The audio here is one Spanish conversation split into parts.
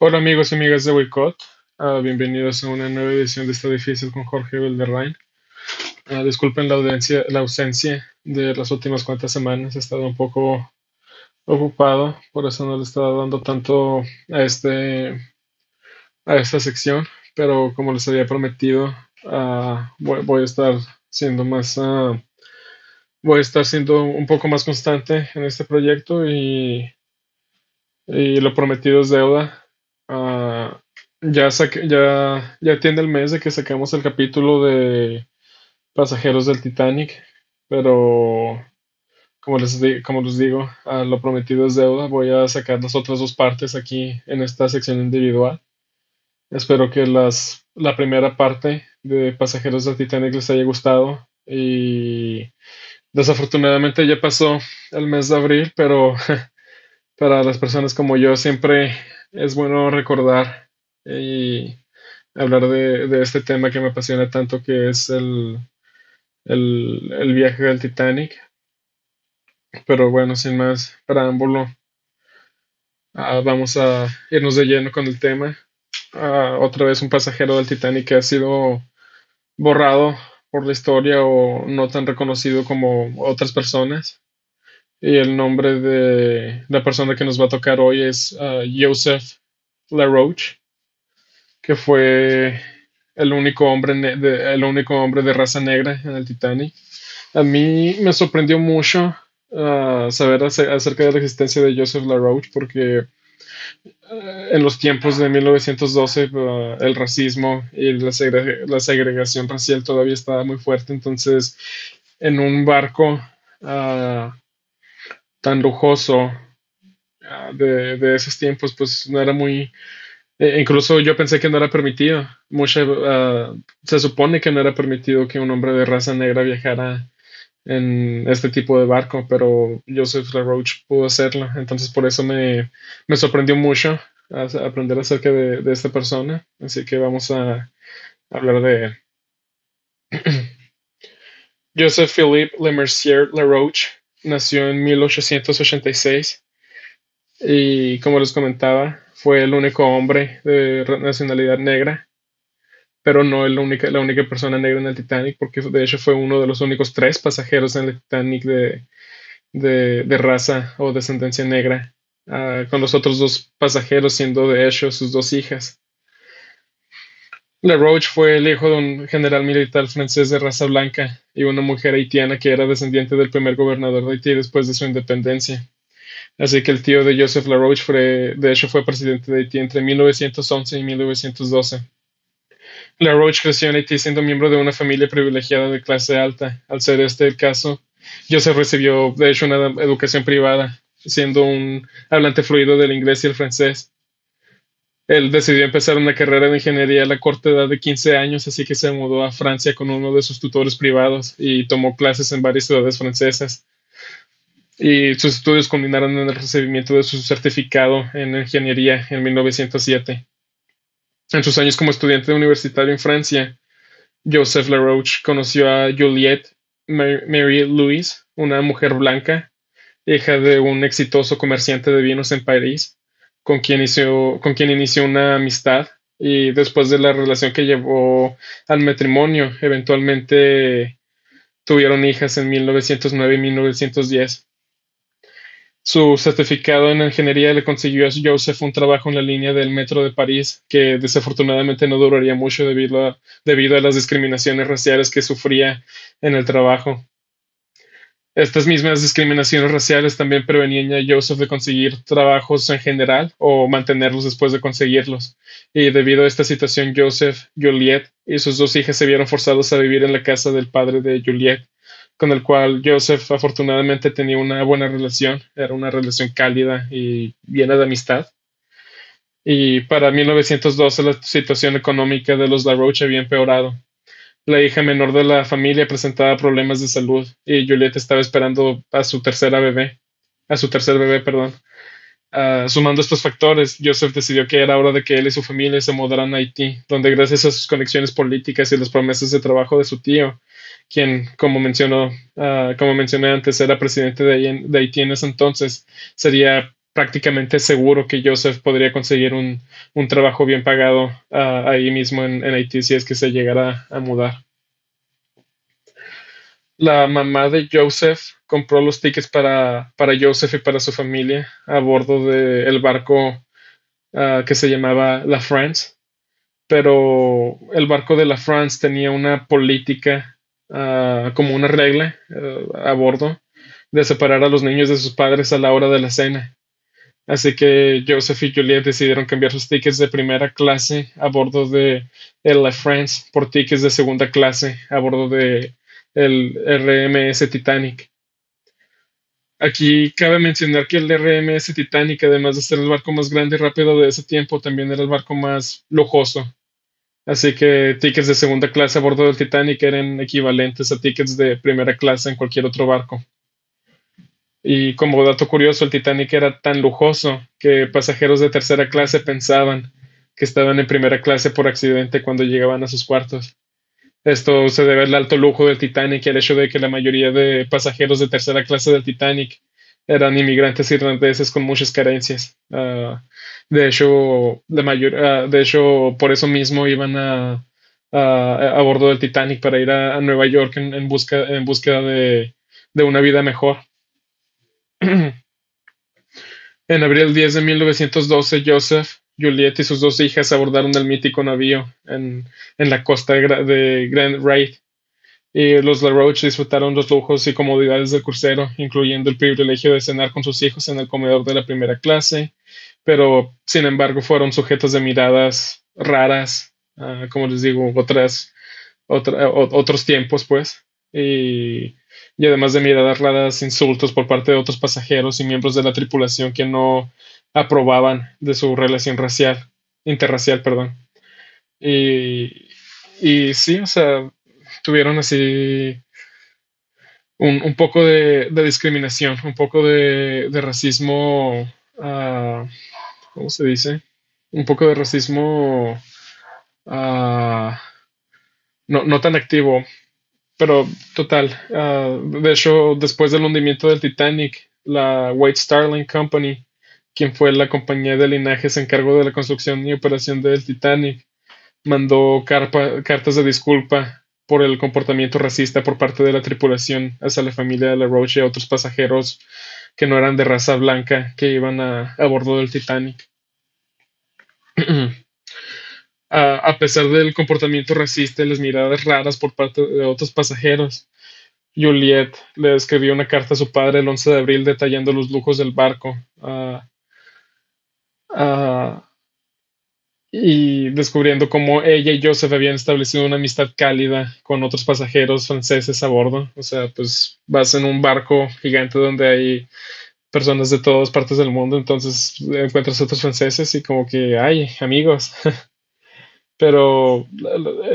Hola amigos y amigas de Wicot, Ah, bienvenidos a una nueva edición de esta difícil con Jorge Valderrain. Ah, disculpen la audiencia, la ausencia de las últimas cuantas semanas, he estado un poco ocupado, por eso no le he estado dando tanto a este a esta sección, pero como les había prometido, ah, voy, a estar siendo más voy a estar siendo un poco más constante en este proyecto y lo prometido es deuda. Ah, ya saqué- ya, ya tiene el mes de que sacamos el capítulo de Pasajeros del Titanic, pero como les, di- como les digo, ah, lo prometido es deuda. Voy a sacar las otras dos partes aquí en esta sección individual. Espero que las, la primera parte de Pasajeros del Titanic les haya gustado y desafortunadamente ya pasó el mes de abril, pero para las personas como yo siempre es bueno recordar y hablar de, este tema que me apasiona tanto, que es el, el, el viaje del Titanic. Pero bueno, sin más preámbulo, ah, vamos a irnos de lleno con el tema. Ah, otra vez un pasajero del Titanic que ha sido borrado por la historia o no tan reconocido como otras personas. Y el nombre de la persona que nos va a tocar hoy es ah, Joseph LaRoche, que fue el único hombre de, el único hombre de raza negra en el Titanic. A mí me sorprendió mucho ah, saber ace- acerca de la existencia de Joseph LaRoche porque eh, en los tiempos de 1912 ah, el racismo y la, segre- la segregación racial todavía estaba muy fuerte, entonces en un barco ah, tan lujoso ah, de, de esos tiempos, pues no era muy... eh, incluso yo pensé que no era permitido. Mucha, ah, se supone que no era permitido que un hombre de raza negra viajara en este tipo de barco, pero Joseph LaRoche pudo hacerlo. Entonces por eso me, me sorprendió mucho a- aprender acerca de, de esta persona. Así que vamos a hablar de él. Joseph Philippe Lemercier LaRoche nació en 1886 y como les comentaba, fue el único hombre de nacionalidad negra, pero no única, la única persona negra en el Titanic, porque de hecho fue uno de los únicos tres pasajeros en el Titanic de, de, de raza o descendencia negra, ah, con los otros dos pasajeros siendo de hecho sus dos hijas. LaRoche fue el hijo de un general militar francés de raza blanca y una mujer haitiana que era descendiente del primer gobernador de Haití después de su independencia. Así que el tío de Joseph LaRoche fue, de hecho fue presidente de Haití entre 1911 y 1912. LaRoche creció en Haití siendo miembro de una familia privilegiada de clase alta. Al ser este el caso, Joseph recibió de hecho una educación privada, siendo un hablante fluido del inglés y el francés. Él decidió empezar una carrera de ingeniería a la corta edad de 15 años, así que se mudó a Francia con uno de sus tutores privados y tomó clases en varias ciudades francesas. Y sus estudios culminaron en el recibimiento de su certificado en ingeniería en 1907. En sus años como estudiante universitario en Francia, Joseph LaRoche conoció a Juliette Ma- Mary Louise, una mujer blanca, hija de un exitoso comerciante de vinos en París, con quien inició, con quien inició una amistad y después de la relación que llevó al matrimonio, eventualmente tuvieron hijas en 1909 y 1910. Su certificado en ingeniería le consiguió a Joseph un trabajo en la línea del metro de París, que desafortunadamente no duraría mucho debido a, debido a las discriminaciones raciales que sufría en el trabajo. Estas mismas discriminaciones raciales también prevenían a Joseph de conseguir trabajos en general o mantenerlos después de conseguirlos. Y debido a esta situación, Joseph, Juliette y sus dos hijas se vieron forzados a vivir en la casa del padre de Juliette, con el cual Joseph afortunadamente tenía una buena relación. Era una relación cálida y llena de amistad. Y para 1912 la situación económica de los LaRoche había empeorado. La hija menor de la familia presentaba problemas de salud y Juliette estaba esperando a su tercera bebé, a su tercer bebé, perdón. Ah, sumando estos factores, Joseph decidió que era hora de que él y su familia se mudaran a Haití, donde gracias a sus conexiones políticas y las promesas de trabajo de su tío, quien, como mencionó, ah, como mencioné antes, era presidente de Haití en ese entonces, sería prácticamente seguro que Joseph podría conseguir un, trabajo bien pagado ah, ahí mismo en, Haití si es que se llegara a mudar. La mamá de Joseph compró los tickets para, para Joseph y para su familia a bordo del barco ah, que se llamaba La France, pero el barco de La France tenía una política ah, como una regla a bordo de separar a los niños de sus padres a la hora de la cena. Así que Joseph y Juliet decidieron cambiar sus tickets de primera clase a bordo de el France por tickets de segunda clase a bordo de el RMS Titanic. Aquí cabe mencionar que el RMS Titanic, además de ser el barco más grande y rápido de ese tiempo, también era el barco más lujoso. Así que tickets de segunda clase a bordo del Titanic eran equivalentes a tickets de primera clase en cualquier otro barco. Y como dato curioso, el Titanic era tan lujoso que pasajeros de tercera clase pensaban que estaban en primera clase por accidente cuando llegaban a sus cuartos. Esto se debe al alto lujo del Titanic y al hecho de que la mayoría de pasajeros de tercera clase del Titanic eran inmigrantes irlandeses con muchas carencias. Ah, de hecho, la mayor, ah, de hecho, por eso mismo iban a, a, bordo del Titanic para ir a, Nueva York en, busca, en búsqueda de, de una vida mejor. En abril 10 de 1912, Joseph, Juliet y sus dos hijas abordaron el mítico navío en, la costa de, Grand Raid. Y los LaRoche disfrutaron los lujos y comodidades del crucero, incluyendo el privilegio de cenar con sus hijos en el comedor de la primera clase, pero sin embargo fueron sujetos de miradas raras, ah, como les digo, otras, otros tiempos, pues. Y además de miradas raras, insultos por parte de otros pasajeros y miembros de la tripulación que no aprobaban de su relación racial, interracial, perdón. Y, y sí, o sea, tuvieron así un, poco de, discriminación, un poco de, racismo, uh, ¿cómo se dice? Un poco de racismo uh, no, no tan activo, pero total, ah, de hecho, después del hundimiento del Titanic, la White Starling Company, quien fue la compañía de linaje se encargó de la construcción y operación del Titanic, mandó cartas de disculpa por el comportamiento racista por parte de la tripulación hacia la familia de la Roche y otros pasajeros que no eran de raza blanca que iban a bordo del Titanic. a pesar del comportamiento racista y las miradas raras por parte de otros pasajeros. Juliet le escribió una carta a su padre el 11 de abril detallando los lujos del barco y descubriendo cómo ella y Joseph habían establecido una amistad cálida con otros pasajeros franceses a bordo. O sea, pues vas en un barco gigante donde hay personas de todas partes del mundo, entonces encuentras otros franceses y como que, ay, amigos. Pero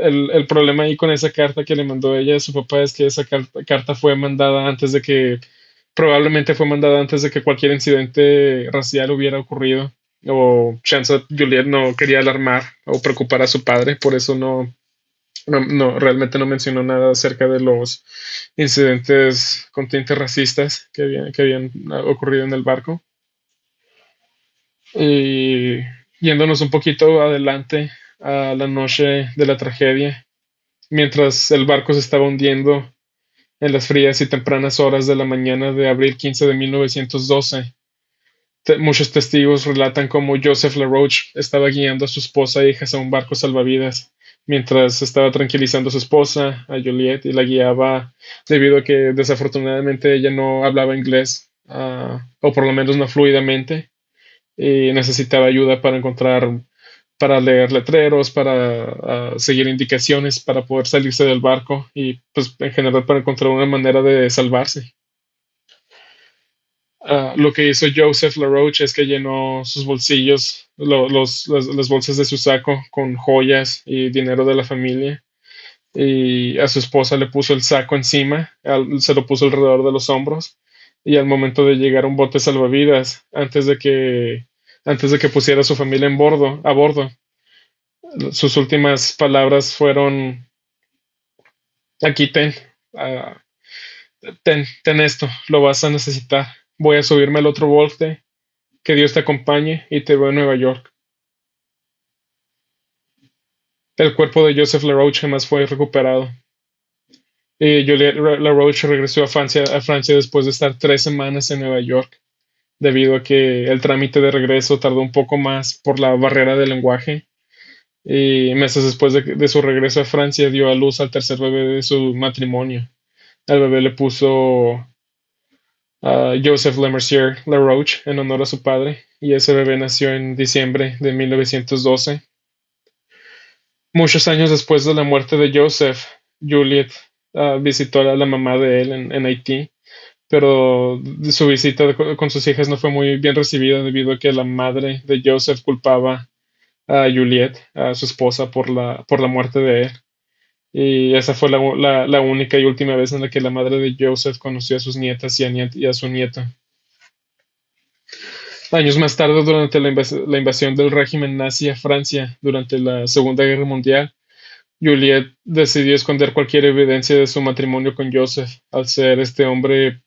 el, problema ahí con esa carta que le mandó ella a su papá es que esa carta, fue mandada antes de que, probablemente fue mandada antes de que cualquier incidente racial hubiera ocurrido. O chance Juliet no quería alarmar o preocupar a su padre, por eso no, no, realmente no mencionó nada acerca de los incidentes con tintes racistas que habían, que habían ocurrido en el barco. Y yéndonos un poquito adelante a la noche de la tragedia, mientras el barco se estaba hundiendo en las frías y tempranas horas de la mañana de abril 15 de 1912. muchos testigos relatan cómo Joseph LaRoche estaba guiando a su esposa e hijas a un barco salvavidas, mientras estaba tranquilizando a su esposa, a Juliet, y la guiaba debido a que desafortunadamente ella no hablaba inglés, ah, o por lo menos no fluidamente, y necesitaba ayuda para encontrar para leer letreros, para ah, seguir indicaciones, para poder salirse del barco y pues en general para encontrar una manera de salvarse. Ah, lo que hizo Joseph LaRoche es que llenó sus bolsillos, los, las, bolsas de su saco con joyas y dinero de la familia y a su esposa le puso el saco encima, se lo puso alrededor de los hombros y al momento de llegar a un bote salvavidas, antes de que antes de que pusiera a su familia en bordo, a bordo. Sus últimas palabras fueron, aquí ten, ah, ten, ten esto, lo vas a necesitar. Voy a subirme al otro bote Que Dios te acompañe y te veo en Nueva York. El cuerpo de Joseph LaRoche jamás fue recuperado. Y Juliette LaRoche regresó a Francia, a Francia después de estar tres semanas en Nueva York, debido a que el trámite de regreso tardó un poco más por la barrera del lenguaje. Y meses después de, su regreso a Francia dio a luz al tercer bebé de su matrimonio. Al bebé le puso a Joseph Lemercier LaRoche en honor a su padre, y ese bebé nació en diciembre de 1912. Muchos años después de la muerte de Joseph, Juliet uh, visitó a la mamá de él en, Haití, pero su visita con sus hijas no fue muy bien recibida debido a que la madre de Joseph culpaba a Juliet, a su esposa, por la, por la muerte de él. Y esa fue la, la, única y última vez en la que la madre de Joseph conoció a sus nietas y a, su nieto. Años más tarde, durante la, invasión del régimen nazi a Francia durante la Segunda Guerra Mundial, Juliet decidió esconder cualquier evidencia de su matrimonio con Joseph, al ser este hombre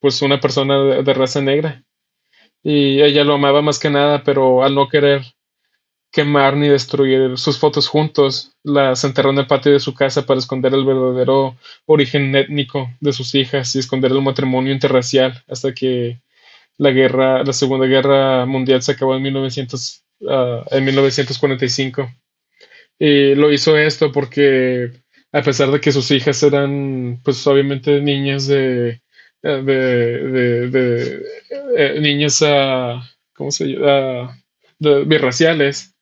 pues una persona de, raza negra. Y ella lo amaba más que nada, pero al no querer quemar ni destruir sus fotos juntos, las enterró en el patio de su casa para esconder el verdadero origen étnico de sus hijas y esconder el matrimonio interracial hasta que la guerra, la Segunda Guerra Mundial se acabó en, 1900, ah, en 1945. Y lo hizo esto porque, a pesar de que sus hijas eran, pues obviamente niñas de, de, de, de eh, niñas, uh, ¿cómo se llama? Uh, birraciales,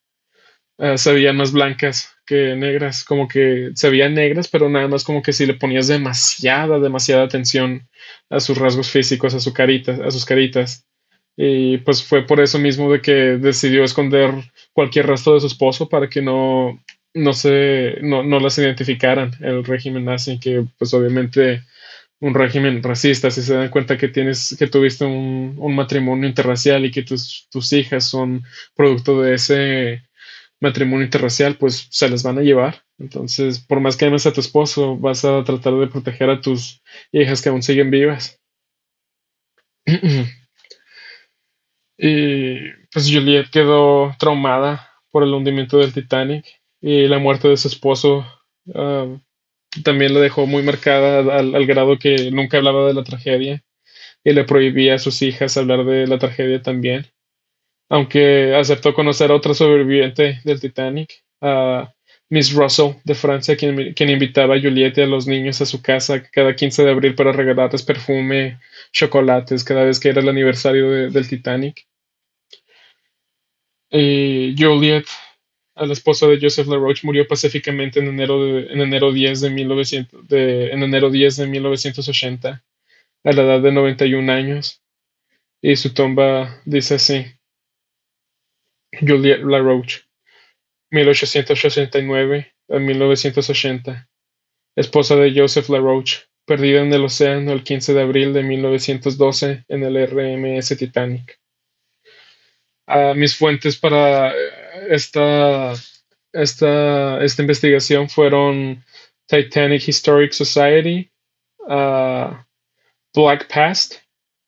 se veían más blancas que negras, como que se veían negras, pero nada más como que si le ponías demasiada, demasiada atención a sus rasgos físicos, a su carita, a sus caritas. Y pues fue por eso mismo de que decidió esconder cualquier rastro de su esposo para que no, no se, no, no las identificaran el régimen nazi, que pues obviamente un régimen racista, si se dan cuenta que tienes, que tuviste un, un matrimonio interracial y que tus, tus hijas son producto de ese matrimonio interracial, pues se las van a llevar. Entonces, por más que ames a tu esposo, vas a tratar de proteger a tus hijas que aún siguen vivas. y pues Juliet quedó traumada por el hundimiento del Titanic y la muerte de su esposo ah, también la dejó muy marcada al, al, grado que nunca hablaba de la tragedia y le prohibía a sus hijas hablar de la tragedia también aunque aceptó conocer a otra sobreviviente del Titanic, a Miss Russell de Francia, quien, quien, invitaba a Juliette y a los niños a su casa cada 15 de abril para regalarles perfume, chocolates, cada vez que era el aniversario del Titanic. Y Juliette, la esposa de Joseph LaRoche, murió pacíficamente en enero, de, en, enero 10 de 1900, de, en enero 10 de 1980, a la edad de 91 años. Y su tumba dice así. Juliette LaRoche, 1889 a 1980, esposa de Joseph LaRoche, perdida en el océano el 15 de abril de 1912 en el RMS Titanic. mis fuentes para esta, esta, esta investigación fueron Titanic Historic Society, Black Past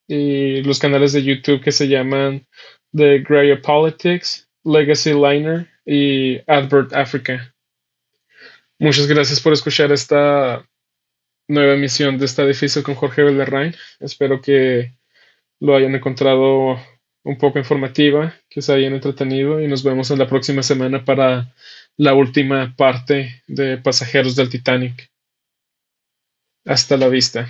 y los canales de YouTube que se llaman The Grey Politics, Legacy Liner y Advert Africa. Muchas gracias por escuchar esta nueva emisión de esta difícil con Jorge Belderrain. Espero que lo hayan encontrado un poco informativa, que se hayan entretenido y nos vemos en la próxima semana para la última parte de Pasajeros del Titanic. Hasta la vista.